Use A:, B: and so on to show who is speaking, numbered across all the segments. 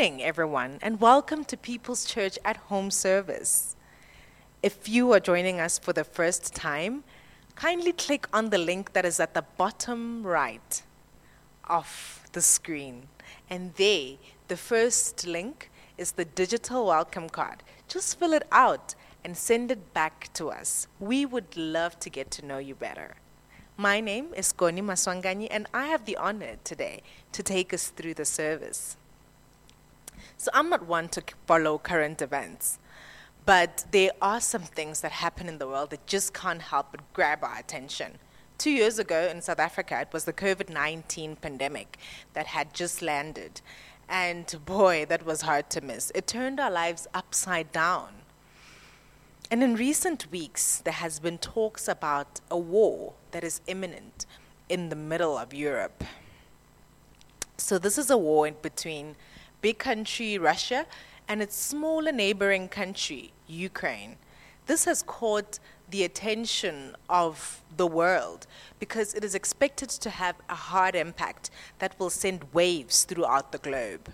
A: Morning, everyone, and welcome to People's Church at Home service. If you are joining us for the first time, kindly click on the link that is at the bottom right of the screen. And there, the first link is the digital welcome card. Just fill it out and send it back to us. We would love to get to know you better. My name is Koni Maswanganyi, and I have the honor today to take us through the service. So, I'm not one to follow current events, but there are some things that happen in the world that just can't help but grab our attention. Two years ago in South Africa, it was the COVID 19 pandemic that had just landed. And boy, that was hard to miss. It turned our lives upside down. And in recent weeks, there has been talks about a war that is imminent in the middle of Europe. So this is a war in between big country Russia and its smaller neighboring country Ukraine. This has caught the attention of the world because it is expected to have a hard impact that will send waves throughout the globe.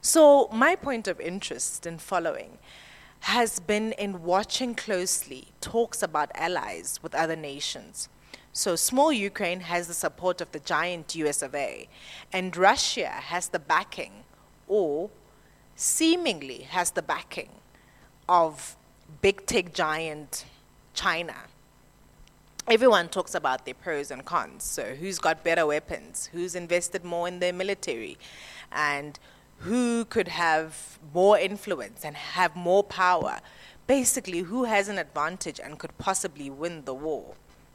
A: So, my point of interest in following has been in watching closely talks about allies with other nations. So, small Ukraine has the support of the giant US of A, and Russia has the backing, or seemingly has the backing, of big tech giant China. Everyone talks about their pros and cons. So, who's got better weapons? Who's invested more in their military? And who could have more influence and have more power. Basically, who has an advantage and could possibly win the war?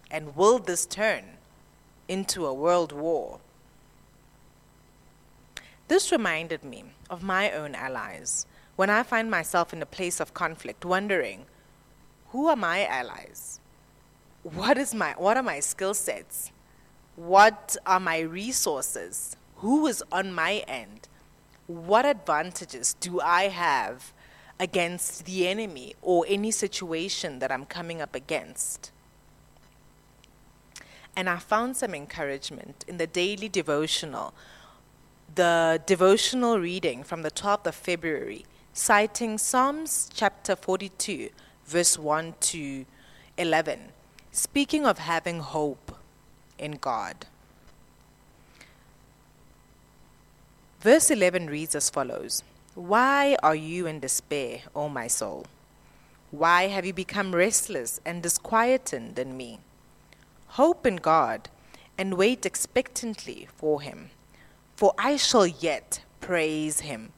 A: And will this turn into a world war? This reminded me of my own allies when I find myself in a place of conflict, wondering who are my allies? What, is my, what are my skill sets? What are my resources? Who is on my end? what advantages do I have against the enemy or any situation that I'm coming up against? And I found some encouragement in the daily devotional, the devotional reading from the 12th of February, citing Psalms chapter 42, verse 1 to 11, speaking of having hope in God. Verse 11 reads as follows Why are you in despair, O my soul? Why have you become restless and disquieted in me? Hope in God and wait expectantly for him, for I shall yet praise him,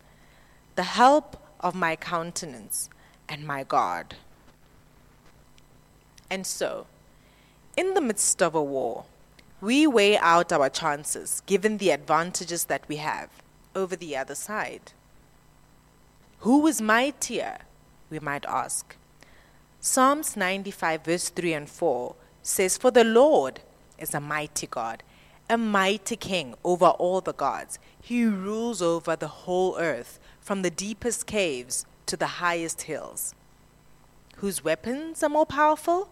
A: the help of my countenance and my God. And so, in the midst of a war, we weigh out our chances given the advantages that we have over the other side. Who is mightier? We might ask. Psalms 95, verse 3 and 4 says, For the Lord is a mighty God, a mighty king over all the gods. He rules over the whole earth, from the deepest caves to the highest hills. Whose weapons are more powerful?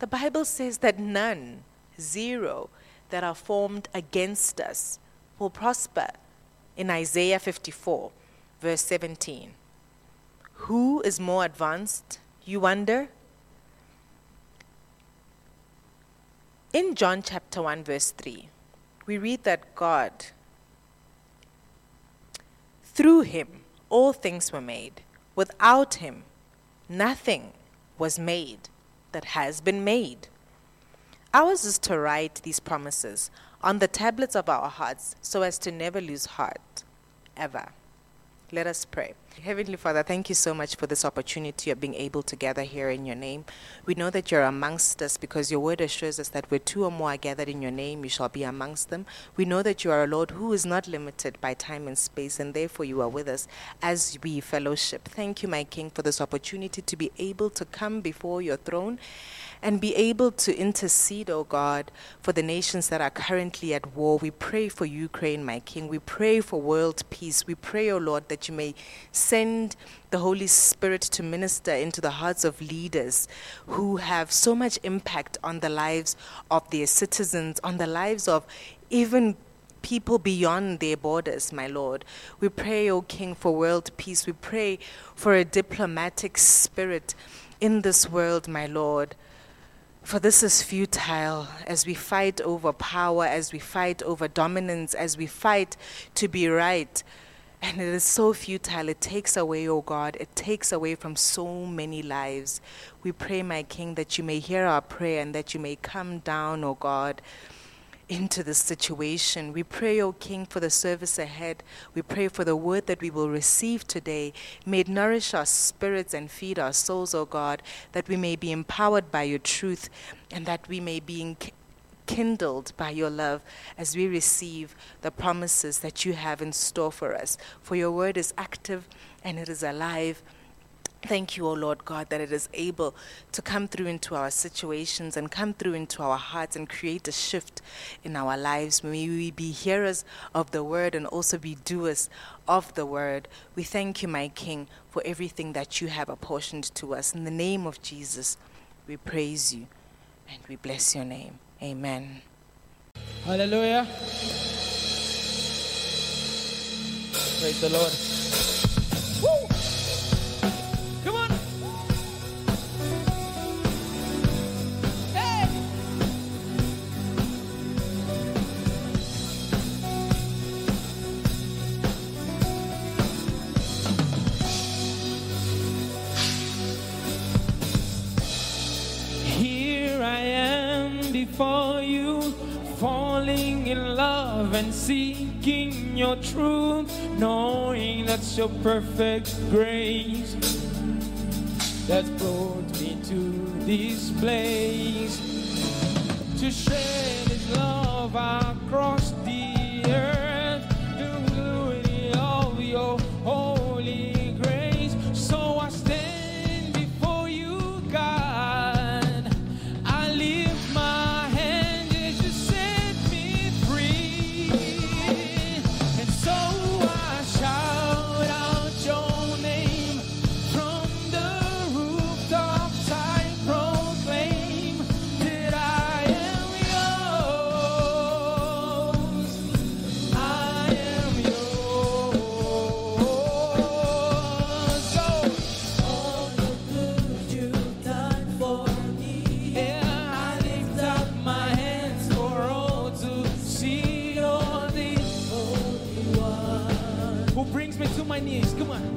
A: The Bible says that none, zero, that are formed against us will prosper in Isaiah 54, verse 17. Who is more advanced, you wonder? In John chapter 1, verse 3, we read that God, through him, all things were made. Without him, nothing was made that has been made. Ours is to write these promises on the tablets of our hearts so as to never lose heart, ever. Let us pray. Heavenly Father, thank you so much for this opportunity of being able to gather here in your name. We know that you're amongst us because your word assures us that where two or more are gathered in your name, you shall be amongst them. We know that you are a Lord who is not limited by time and space, and therefore you are with us as we fellowship. Thank you, my King, for this opportunity to be able to come before your throne and be able to intercede, O oh God, for the nations that are currently at war. We pray for Ukraine, my King. We pray for world peace. We pray, O oh Lord, that you may send the Holy Spirit to minister into the hearts of leaders who have so much impact on the lives of their citizens, on the lives of even people beyond their borders, my Lord. We pray, O King, for world peace. We pray for a diplomatic spirit in this world, my Lord. For this is futile as we fight over power, as we fight over dominance, as we fight to be right. And it is so futile. It takes away, oh God, it takes away from so many lives. We pray, my King, that you may hear our prayer and that you may come down, oh God, into this situation. We pray, O King, for the service ahead. We pray for the word that we will receive today. May it nourish our spirits and feed our souls, O God, that we may be empowered by your truth and that we may be kindled by your love as we receive the promises that you have in store for us. For your word is active and it is alive. Thank you, O Lord God, that it is able to come through into our situations and come through into our hearts and create a shift in our lives. May we be hearers of the word and also be doers of the word. We thank you, my King, for everything that you have apportioned to us. In the name of Jesus, we praise you and we bless your name. Amen.
B: Hallelujah. Praise the Lord. Before you, falling in love and seeking your truth, knowing that's your perfect grace that's brought me to this place. To share His love across the my knees. Come on.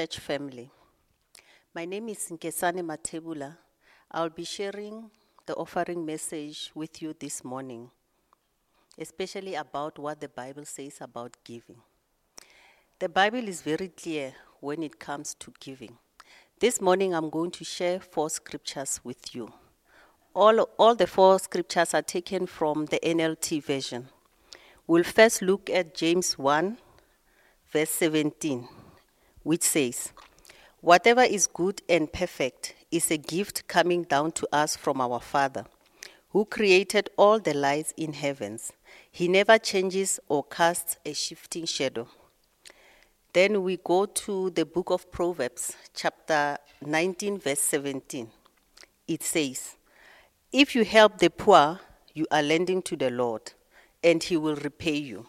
C: Church family. My name is Nkesane Matebula. I'll be sharing the offering message with you this morning, especially about what the Bible says about giving. The Bible is very clear when it comes to giving. This morning, I'm going to share four scriptures with you. All, all the four scriptures are taken from the NLT version. We'll first look at James 1, verse 17, which says, Whatever is good and perfect is a gift coming down to us from our Father, who created all the lights in heavens. He never changes or casts a shifting shadow. Then we go to the book of Proverbs, chapter 19, verse 17. It says, If you help the poor, you are lending to the Lord, and he will repay you.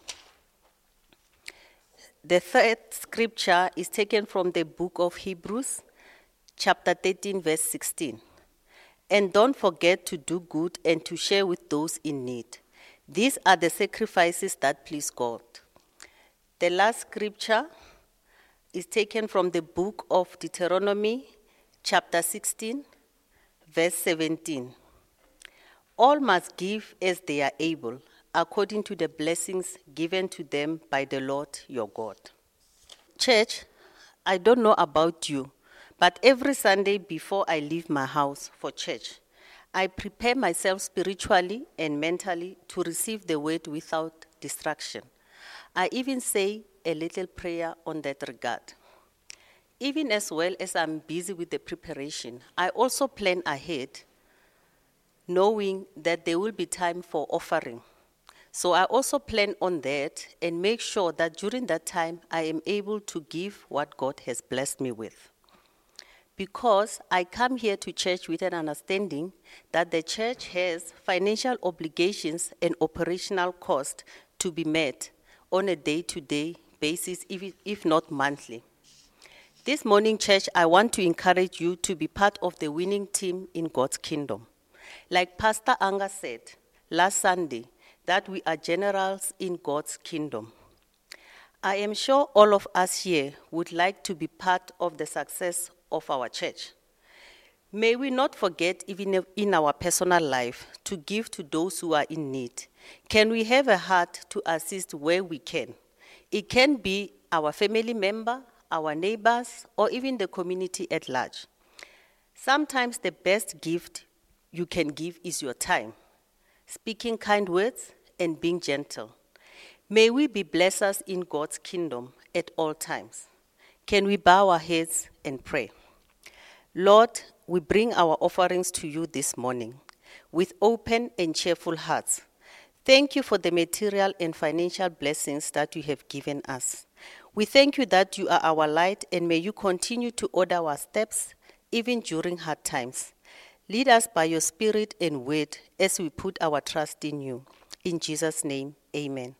C: The third scripture is taken from the book of Hebrews, chapter 13, verse 16. And don't forget to do good and to share with those in need. These are the sacrifices that please God. The last scripture is taken from the book of Deuteronomy, chapter 16, verse 17. All must give as they are able, according to the blessings given to them by the Lord your God. Church, I don't know about you, but every Sunday before I leave my house for church, I prepare myself spiritually and mentally to receive the word without distraction. I even say a little prayer on that regard. Even as well as I'm busy with the preparation, I also plan ahead, knowing that there will be time for offering. So I also plan on that and make sure that during that time I am able to give what God has blessed me with. Because I come here to church with an understanding that the church has financial obligations and operational costs to be met on a day to day basis, if, not monthly. This morning, church, I want to encourage you to be part of the winning team in God's kingdom. Like Pastor Anga said last Sunday, that we are generals in God's kingdom. I am sure all of us here would like to be part of the success of our church. May we not forget, even in our personal life, to give to those who are in need. Can we have a heart to assist where we can? It can be our family member, our neighbors, or even the community at large. Sometimes the best gift you can give is your time. Speaking kind words, and being gentle. May we be blessers in God's kingdom at all times. Can we bow our heads and pray? Lord, we bring our offerings to you this morning with open and cheerful hearts. Thank you for the material and financial blessings that you have given us. We thank you that you are our light and may you continue to order our steps even during hard times. Lead us by your spirit and word as we put our trust in you. In Jesus' name, amen.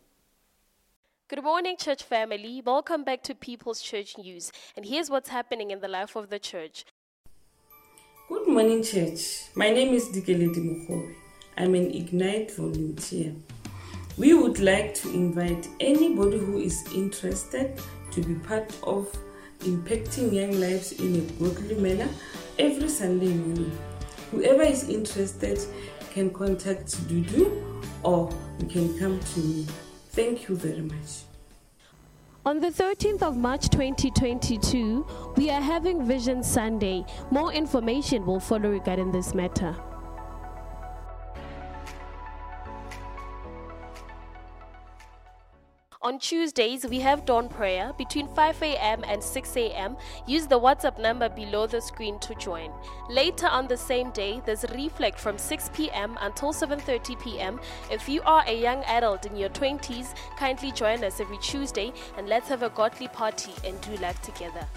D: Good morning, church family. Welcome back to People's Church News. And here's what's happening in the life of the church.
E: Good morning, church. My name is Dikeledi Mukhobe. I'm an Ignite volunteer. We would like to invite anybody who is interested to be part of impacting young lives in a godly manner every Sunday morning. Whoever is interested can contact Dudu or you can come to me. Thank you very much.
D: On the 13th of March 2022, we are having Vision Sunday. More information will follow regarding this matter. On Tuesdays, we have dawn prayer between 5 a.m. and 6 a.m. Use the WhatsApp number below the screen to join. Later on the same day, there's Reflect from 6 p.m. until 7:30 p.m. If you are a young adult in your 20s, kindly join us every Tuesday and let's have a godly party and do life together.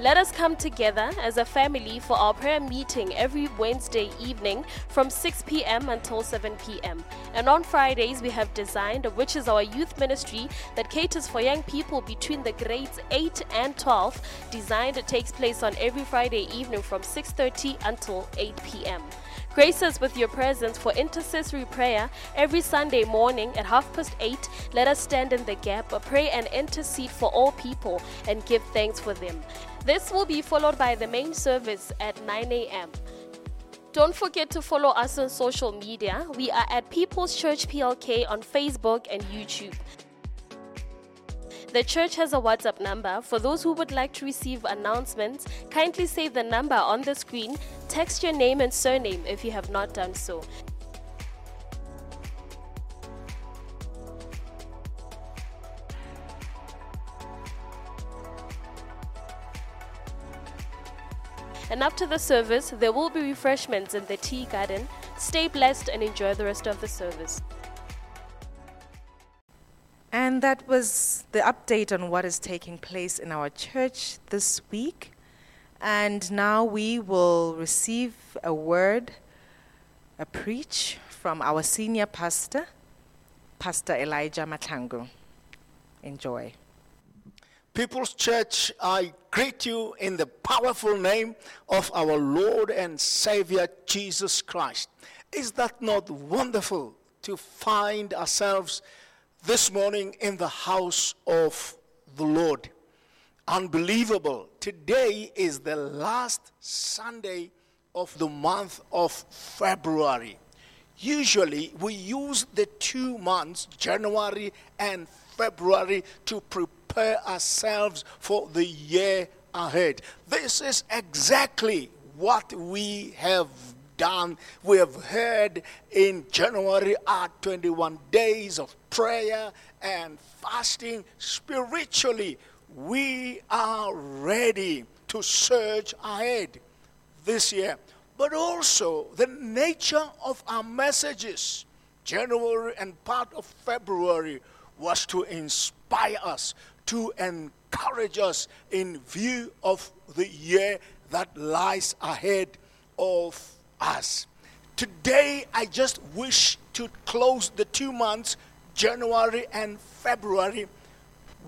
D: Let us come together as a family for our prayer meeting every Wednesday evening from 6 p.m. until 7 p.m. And on Fridays, we have Designed, which is our youth ministry that caters for young people between the grades 8 and 12. Designed takes place on every Friday evening from 6:30 until 8 p.m. Grace us with your presence for intercessory prayer every Sunday morning at half past eight. Let us stand in the gap, pray and intercede for all people, and give thanks for them. This will be followed by the main service at 9 a.m. Don't forget to follow us on social media. We are at People's Church PLK on Facebook and YouTube. The church has a WhatsApp number. For those who would like to receive announcements, kindly save the number on the screen. Text your name and surname if you have not done so. And after the service, there will be refreshments in the tea garden. Stay blessed and enjoy the rest of the service.
A: And that was the update on what is taking place in our church this week. And now we will receive a word, a preach from our senior pastor, Pastor Elijah Matlangu. Enjoy.
F: People's Church, I greet you in the powerful name of our Lord and Savior Jesus Christ. Is that not wonderful to find ourselves this morning in the house of the Lord? Unbelievable. Today is the last Sunday of the month of February. Usually, we use the two months, January and February, to prepare ourselves for the year ahead. This is exactly what we have done. We have heard in January our 21 days of prayer and fasting. Spiritually, we are ready to surge ahead this year. But also, the nature of our messages, January and part of February, was to inspire us, to encourage us in view of the year that lies ahead of us. Today, I just wish to close the two months, January and February,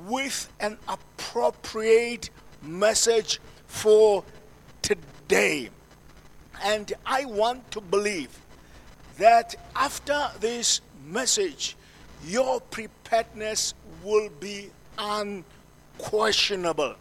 F: with an appropriate message for today. And I want to believe that after this message, your preparedness will be unquestionable.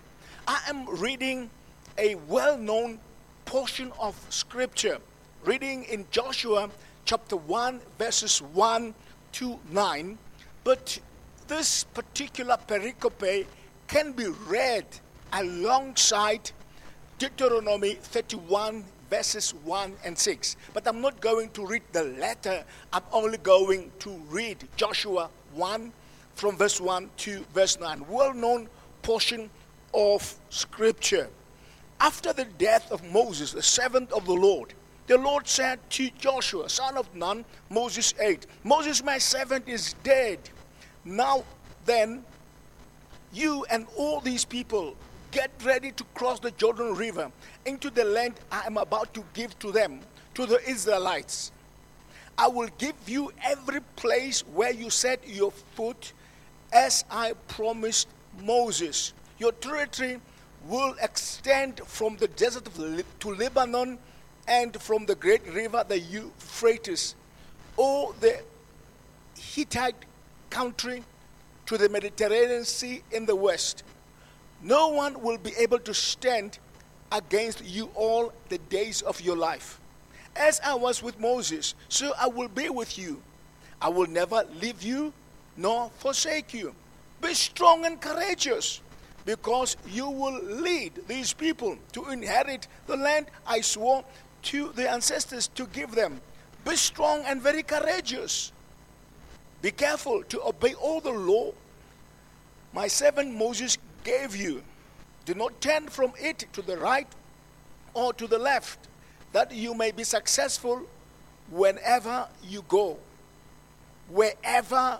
F: I am reading a well known portion of scripture, reading in Joshua chapter 1, verses 1 to 9. But this particular pericope can be read alongside Deuteronomy 31, verses 1 and 6. But I'm not going to read the letter, I'm only going to read Joshua 1 from verse 1 to verse 9. Well known portion of Scripture. After the death of Moses, the servant of the Lord, the Lord said to Joshua, son of Nun, Moses 8, Moses, my servant, is dead. Now then, you and all these people get ready to cross the Jordan River into the land I am about to give to them, to the Israelites. I will give you every place where you set your foot as I promised Moses. Your territory will extend from the desert to Lebanon and from the great river, the Euphrates, or the Hittite country to the Mediterranean Sea in the west. No one will be able to stand against you all the days of your life. As I was with Moses, so I will be with you. I will never leave you nor forsake you. Be strong and courageous, because you will lead these people to inherit the land I swore to the ancestors to give them. Be strong and very courageous. Be careful to obey all the law my servant Moses gave you. Do not turn from it to the right or to the left, that you may be successful whenever you go. Wherever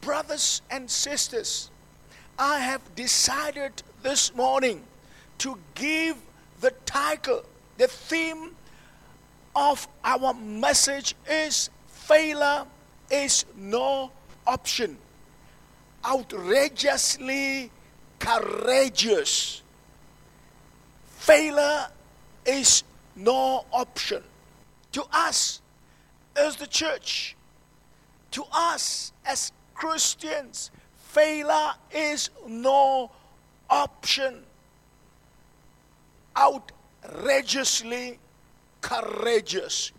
F: Brothers and sisters, I have decided this morning to give the title, the theme of our message is failure is no option. Outrageously courageous. Failure is no option. To us as the church, to us as Christians, failure is no option. Outrageously courageous.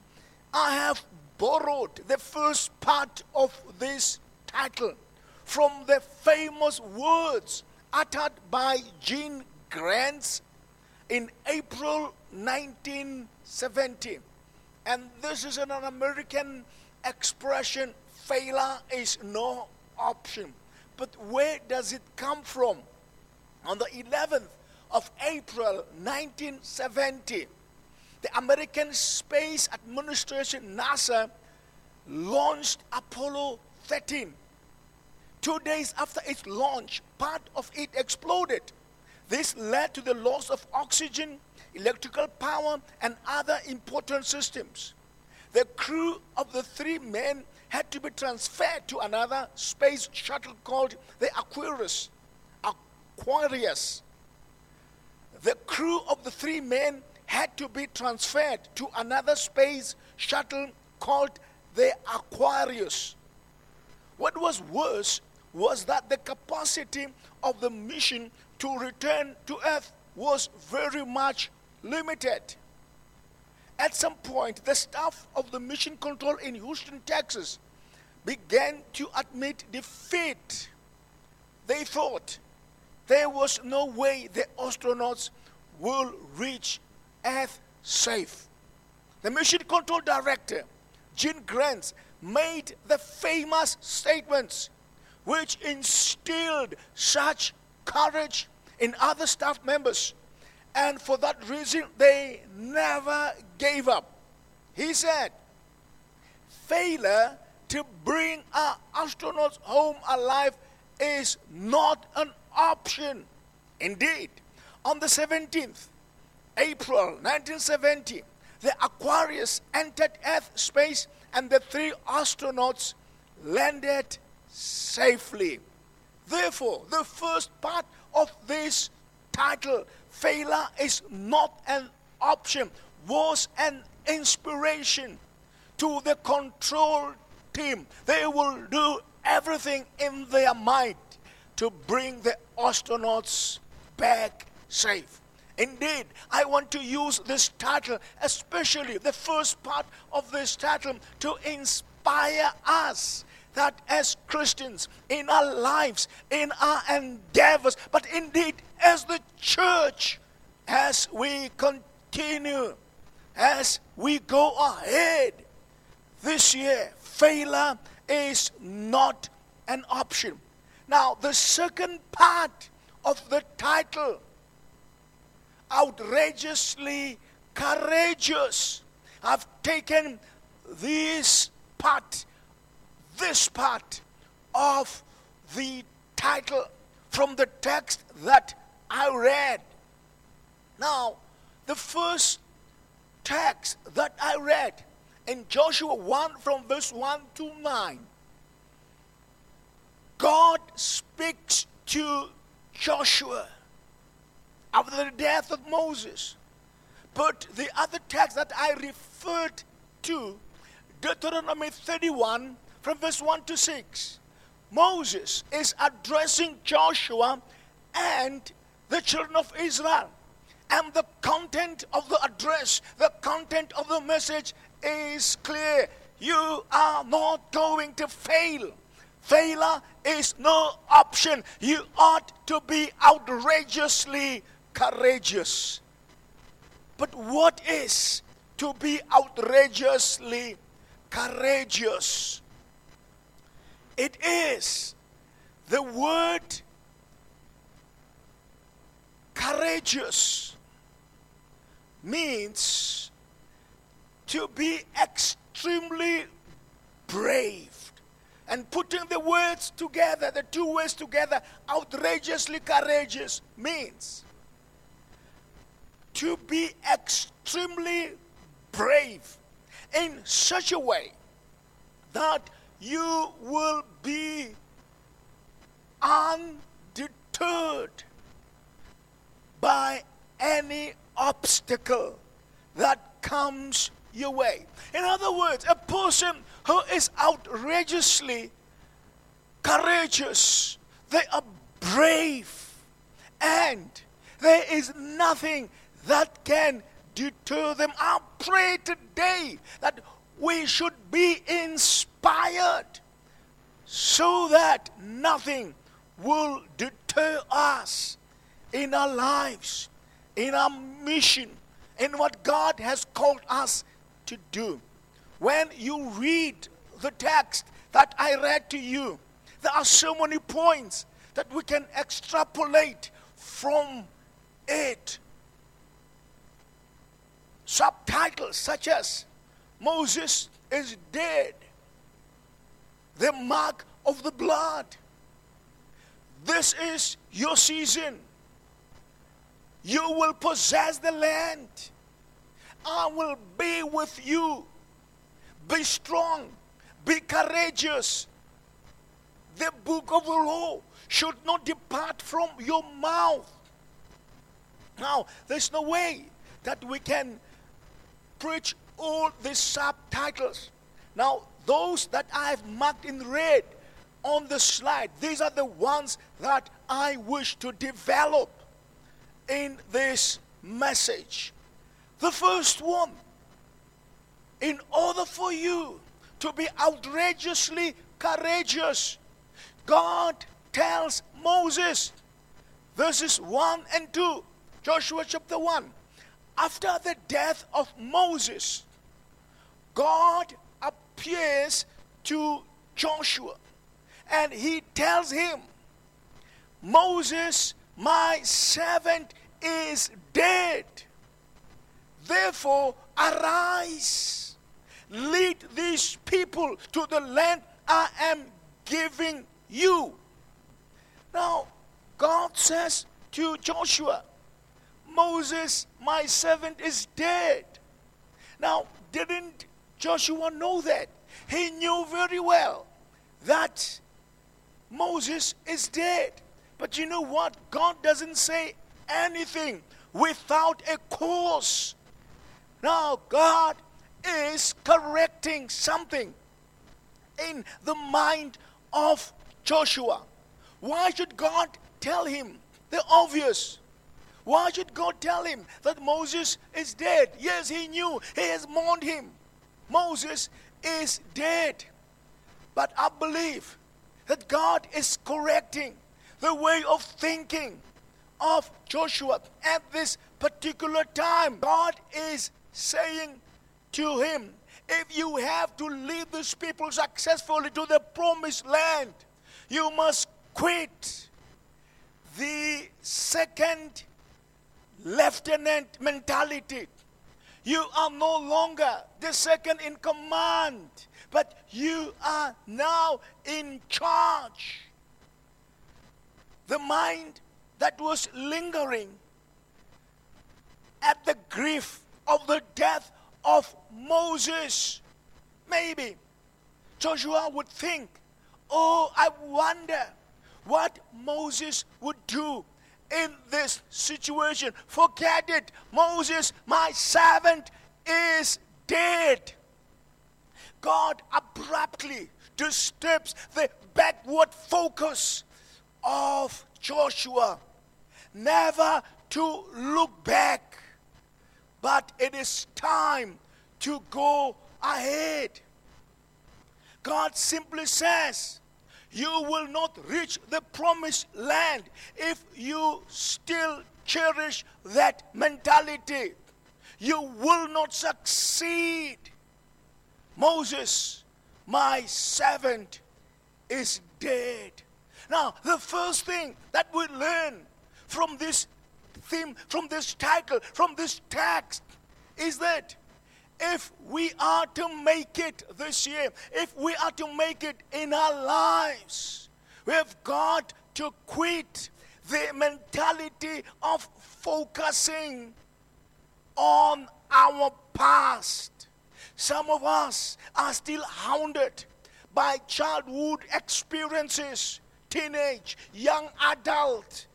F: I have borrowed the first part of this title from the famous words uttered by Gene Kranz in April 1970. And this is an American expression failure is no option. But where does it come from? On the 11th of April 1970, the American Space Administration, NASA, launched Apollo 13. Two days after its launch, part of it exploded. This led to the loss of oxygen, electrical power, and other important systems. The crew of the three men had to be transferred to another space shuttle called the Aquarius. Aquarius. The crew of the three men had to be transferred to another space shuttle called the Aquarius. What was worse was that the capacity of the mission to return to Earth was very much limited. At some point, the staff of the mission control in Houston, Texas, began to admit defeat. They thought there was no way the astronauts will reach Earth safe. The mission control director, Gene Kranz, made the famous statements which instilled such courage in other staff members. And for that reason, they never gave up. He said, failure to bring our astronauts home alive is not an option. Indeed, on the 17th, April 1970, the Aquarius entered Earth space and the three astronauts landed safely. Therefore, the first part of this title, failure is not an option was an inspiration to the control team. They will do everything in their might to bring the astronauts back safe. Indeed, I want to use this title, especially the first part of this title, to inspire us that as Christians, in our lives, in our endeavors, but indeed church, as we continue, as we go ahead this year, failure is not an option. Now, the second part of the title, outrageously courageous. I've taken this part, this part of the title from the text that I read. Now, the first text that I read in Joshua 1 from verse 1 to 9, God speaks to Joshua after the death of Moses. But the other text that I referred to, Deuteronomy 31, from verse 1 to 6, Moses is addressing Joshua and the children of Israel. And the content of the address, the content of the message is clear. You are not going to fail. Failure is no option. You ought to be outrageously courageous. But what is to be outrageously courageous? It is the word courageous means to be extremely brave. And putting the words together, the two words together, outrageously courageous means to be extremely brave in such a way that you will be undeterred by any obstacle that comes your way. In other words, a person who is outrageously courageous, they are brave, and there is nothing that can deter them. I pray today that we should be inspired so that nothing will deter us in our lives, in our mission, in what God has called us to do. When you read the text that I read to you, there are so many points that we can extrapolate from it. Subtitles such as Moses is dead, the mark of the blood. This is your season. You will possess the land. I will be with you. Be strong. Be courageous. The book of the law should not depart from your mouth. Now, there's no way that we can preach all these subtitles. Now, those that I've marked in red on the slide, these are the ones that I wish to develop in this message. The first one, in order for you to be outrageously courageous, God tells Moses, verses 1 and 2, Joshua chapter 1. After the death of Moses, God appears to Joshua and he tells him, Moses, my servant, is dead. Therefore, arise, lead these people to the land I am giving you. Now, God says to Joshua, Moses, my servant, is dead. Now, didn't Joshua know that? He knew very well that Moses is dead. But you know what? God doesn't say anything without a cause Now, God is correcting something in the mind of Joshua. Why should God tell him the obvious? Why should God tell him that Moses is dead? Yes, he knew. He has mourned him. Moses is dead. But I believe that God is correcting the way of thinking of Joshua at this particular time. God is saying to him, if you have to lead these people successfully to the promised land, you must quit the second lieutenant mentality. You are no longer the second in command, but you are now in charge. The mind that was lingering at the grief of the death of Moses. Maybe Joshua would think, oh, I wonder what Moses would do in this situation. Forget it. Moses, my servant, is dead. God abruptly disturbs the backward focus of Joshua. Never to look back, but it is time to go ahead. God simply says, You will not reach the promised land if you still cherish that mentality. You will not succeed. Moses, my servant, is dead. Now, the first thing that we learn from this theme, from this title, from this text, is that if we are to make it this year, if we are to make it in our lives, we have got to quit the mentality of focusing on our past. Some of us are still hounded by childhood experiences, teenage, young adult,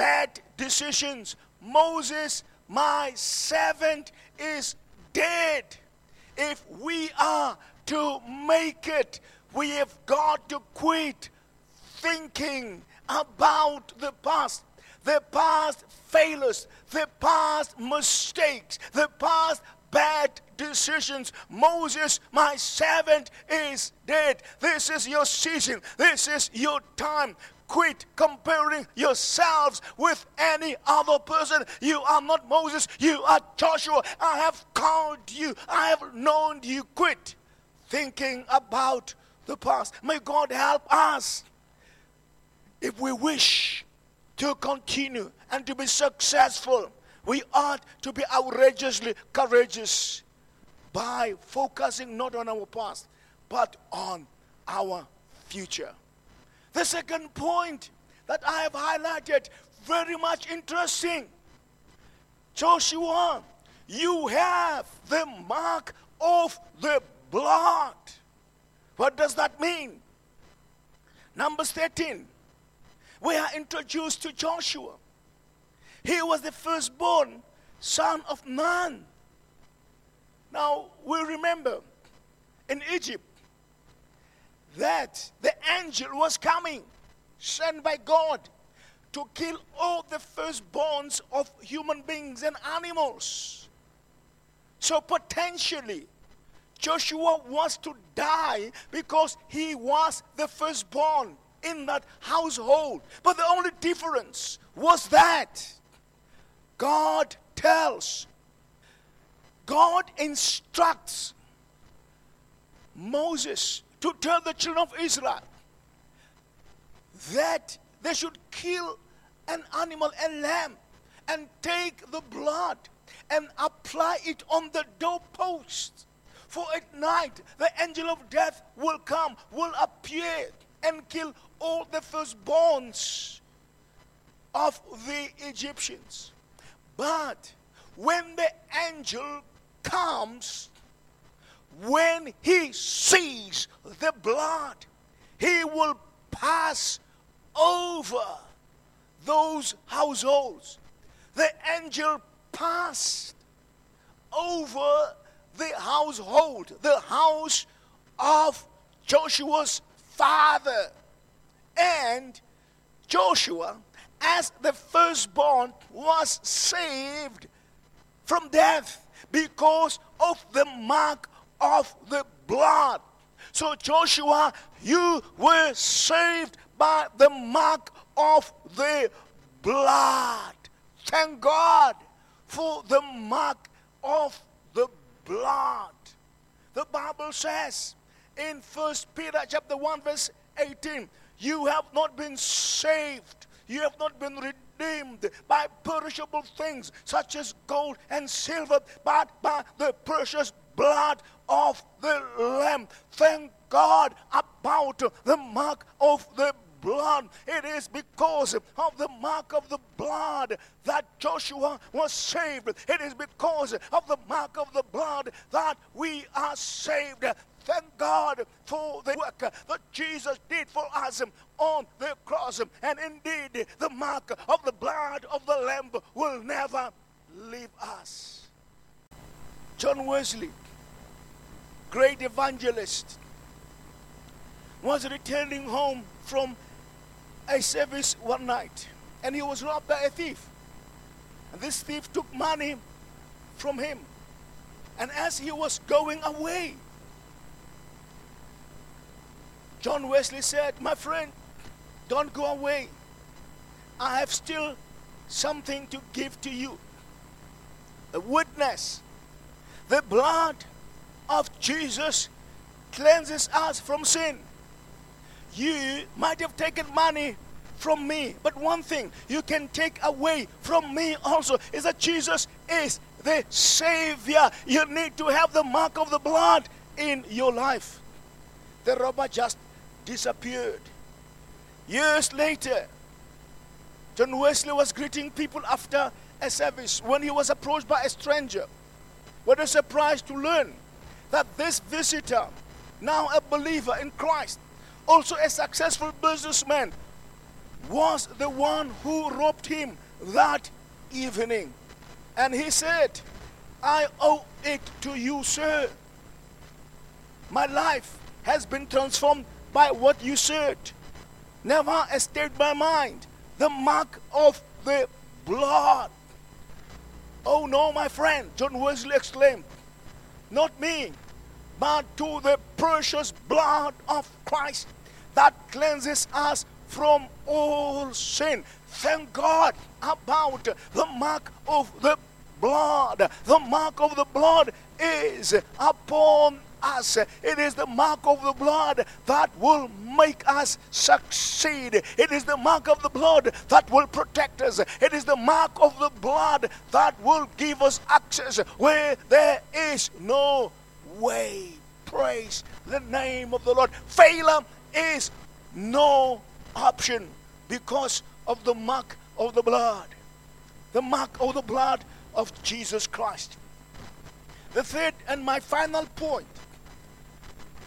F: bad decisions. Moses, my servant, is dead. If we are to make it, we have got to quit thinking about the past. The past failures, the past mistakes, the past bad decisions. Moses, my servant, is dead. This is your season. This is your time. Quit comparing yourselves with any other person. You are not Moses. You are Joshua. I have called you. I have known you. Quit thinking about the past. May God help us if we wish to continue and to be successful, we ought to be outrageously courageous by focusing not on our past, but on our future. The second point that I have highlighted, very much interesting. Joshua, you have the mark of the blood. What does that mean? Numbers 13 we are introduced to Joshua. He was the firstborn son of man. Now, we remember in Egypt that the angel was coming, sent by God, to kill all the firstborns of human beings and animals. So, potentially, Joshua was to die because he was the firstborn in that household. But the only difference was that God tells, God instructs Moses to tell the children of Israel that they should kill an animal, a lamb, and take the blood and apply it on the doorpost. For at night the angel of death will come, will appear, and kill all the firstborns of the Egyptians. But when the angel comes, when he sees the blood, he will pass over those households. The angel passed over the household, the house of Joshua's father. And Joshua, as the firstborn, was saved from death because of the mark of the blood. So, Joshua, you were saved by the mark of the blood. Thank God for the mark of the blood. The Bible says in First Peter chapter 1 verse 18, you have not been saved, you have not been redeemed by perishable things such as gold and silver, but by the precious blood of the Lamb. Thank God about the mark of the blood. It is because of the mark of the blood that Joshua was saved. It is because of the mark of the blood that we are saved. Thank God for the work that Jesus did for us on the cross. And indeed, the mark of the blood of the Lamb will never leave us. John Wesley, great evangelist, was returning home from a service one night and he was robbed by a thief. And this thief took money from him. And as he was going away, John Wesley said, My friend, don't go away. I have still something to give to you. A witness. The blood of Jesus cleanses us from sin. You might have taken money from me, but one thing you can take away from me also is that Jesus is the Savior. You need to have the mark of the blood in your life. The robber just disappeared. Years later, John Wesley was greeting people after a service when he was approached by a stranger. What a surprise to learn that this visitor, now a believer in Christ, also a successful businessman, was the one who robbed him that evening. And he said, I owe it to you, sir. My life has been transformed by what you said. Never escaped my mind the mark of the blood. Oh no, my friend, John Wesley exclaimed. Not me, but to the precious blood of Christ that cleanses us from all sin. Thank God about the mark of the blood. The mark of the blood is upon us. It is the mark of the blood that will make us succeed. It is the mark of the blood that will protect us. It is the mark of the blood that will give us access where there is no way. Praise the name of the Lord. Failure is no option because of the mark of the blood. The mark of the blood of Jesus Christ. The third and my final point,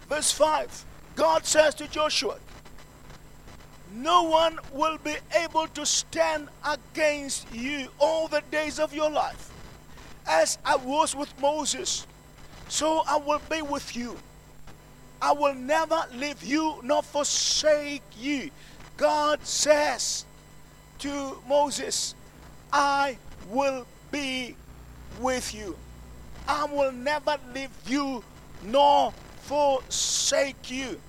F: verse 5, God says to Joshua, No one will be able to stand against you all the days of your life. As I was with Moses, so I will be with you. I will never leave you nor forsake you. God says to Moses, I will be with you. I will never leave you nor forsake you.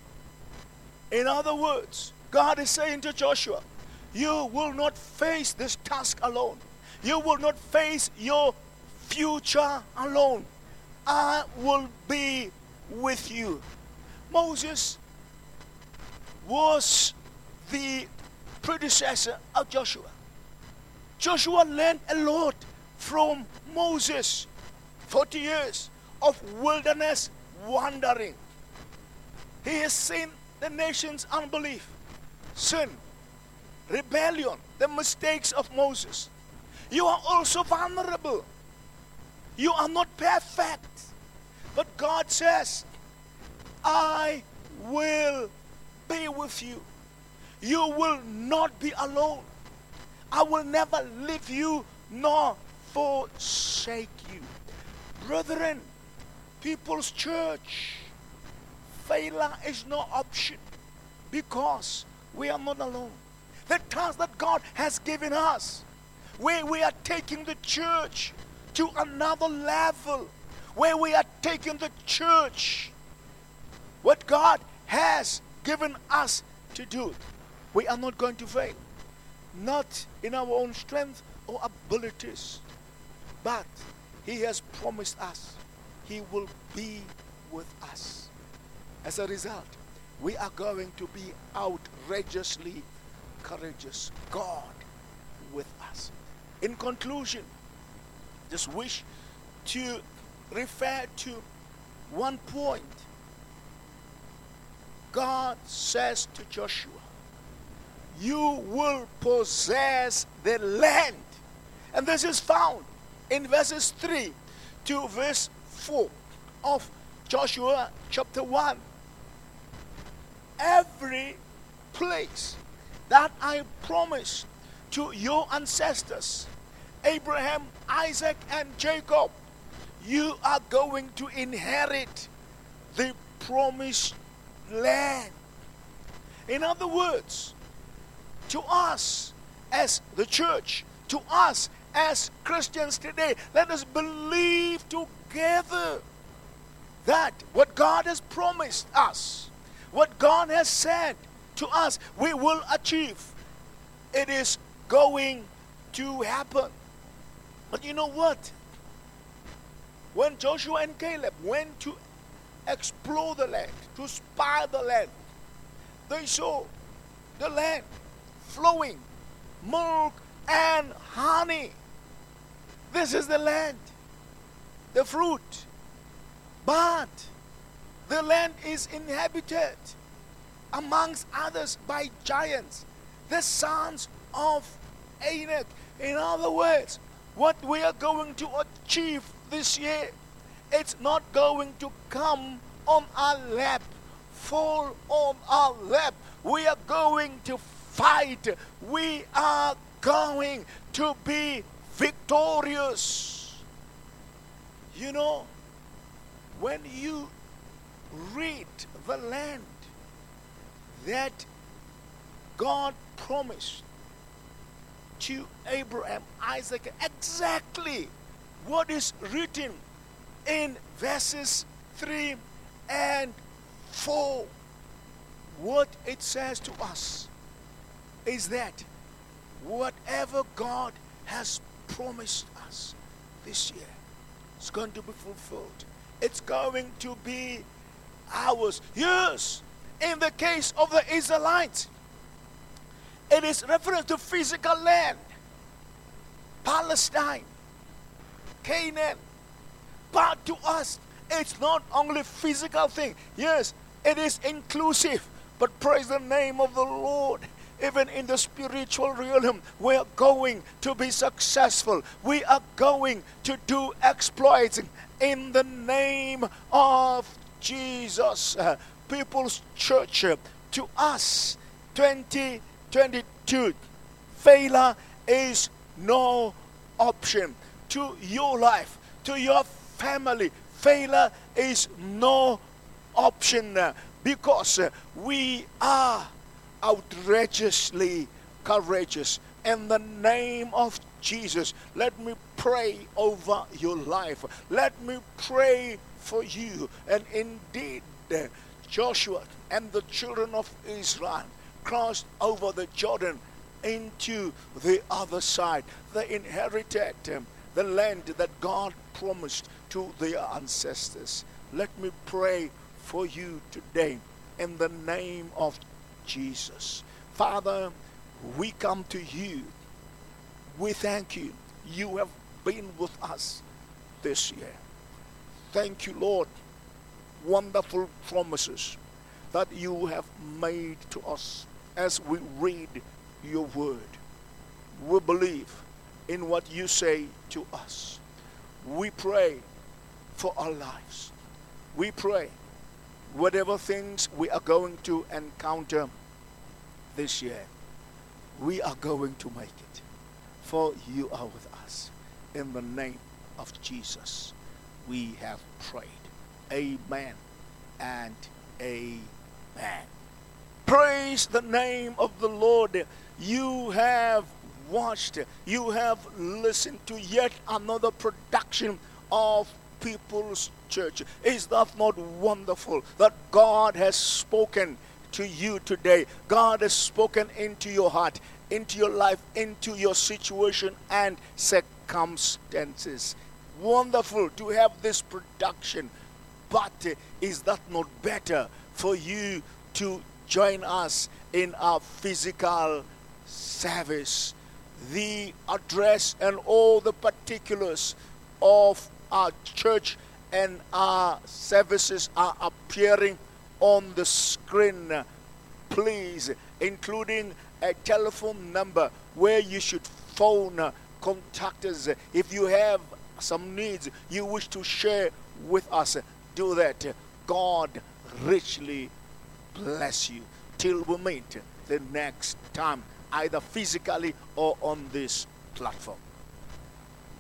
F: In other words, God is saying to Joshua, You will not face this task alone. You will not face your future alone. I will be with you. Moses was the predecessor of Joshua. Joshua learned a lot from Moses. 40 years of wilderness wandering. He has seen the nation's unbelief, sin, rebellion, the mistakes of Moses. You are also vulnerable. You are not perfect. But God says, I will be with you. You will not be alone. I will never leave you nor forsake you. Brethren, People's Church, failure is no option because we are not alone. The task that God has given us, where we are taking the church to another level, where we are taking the church, what God has given us to do, we are not going to fail. Not in our own strength or abilities, but He has promised us He will be with us. As a result, we are going to be outrageously courageous. God with us. In conclusion, just wish to refer to one point. God says to Joshua, You will possess the land. And this is found in verses 3 to verse 4 of Joshua chapter 1. Every place that I promised to your ancestors, Abraham, Isaac, and Jacob, you are going to inherit the promised land. In other words, to us as the church, to us as Christians today, let us believe together that what God has promised us, what God has said to us, we will achieve. It is going to happen. But you know what? When Joshua and Caleb went to explore the land, to spy the land, they saw the land flowing milk and honey. This is the land, the fruit. But the land is inhabited, amongst others, by giants, the sons of Anak. In other words, what we are going to achieve this year, it's not going to come on our lap, fall on our lap. We are going to fight. We are going to be victorious. You know, when you read the land that God promised to Abraham, Isaac, exactly what is written in verses 3 and 4. What it says to us is that whatever God has promised us this year is going to be fulfilled. It's going to be ours. Yes, in the case of the Israelites, it is reference to physical land, Palestine, Canaan. But to us, it's not only physical thing. Yes, it is inclusive. But praise the name of the Lord. Even in the spiritual realm, we are going to be successful. We are going to do exploits in the name of Jesus. People's Church, to us, 2022, failure is no option. To your life, to your family, failure is no option because we are outrageously courageous. In the name of Jesus, let me pray over your life. Let me pray for you. And indeed, Joshua and the children of Israel crossed over the Jordan into the other side. They inherited um, the land that God promised to their ancestors. Let me pray for you today in the name of Jesus. Father, we come to you. We thank you. You have been with us this year. Thank you, Lord. Wonderful promises that you have made to us as we read your word. We believe in what you say to us. We pray for our lives. We pray whatever things we are going to encounter this year, we are going to make it. For you are with us. In the name of Jesus. we have prayed. Amen and amen. Praise the name of the Lord. You have watched, you have listened to yet another production of People's Church. Is that not wonderful that God has spoken to you today? God has spoken into your heart, into your life, into your situation and circumstances. Wonderful to have this production. But is that not better for you to join us in our physical service? The address and all the particulars of our church and our services are appearing on the screen. Please, including a telephone number where you should phone, contact us. If you have some needs you wish to share with us, do that. God richly bless you. Till we meet the next time, either physically or on this platform.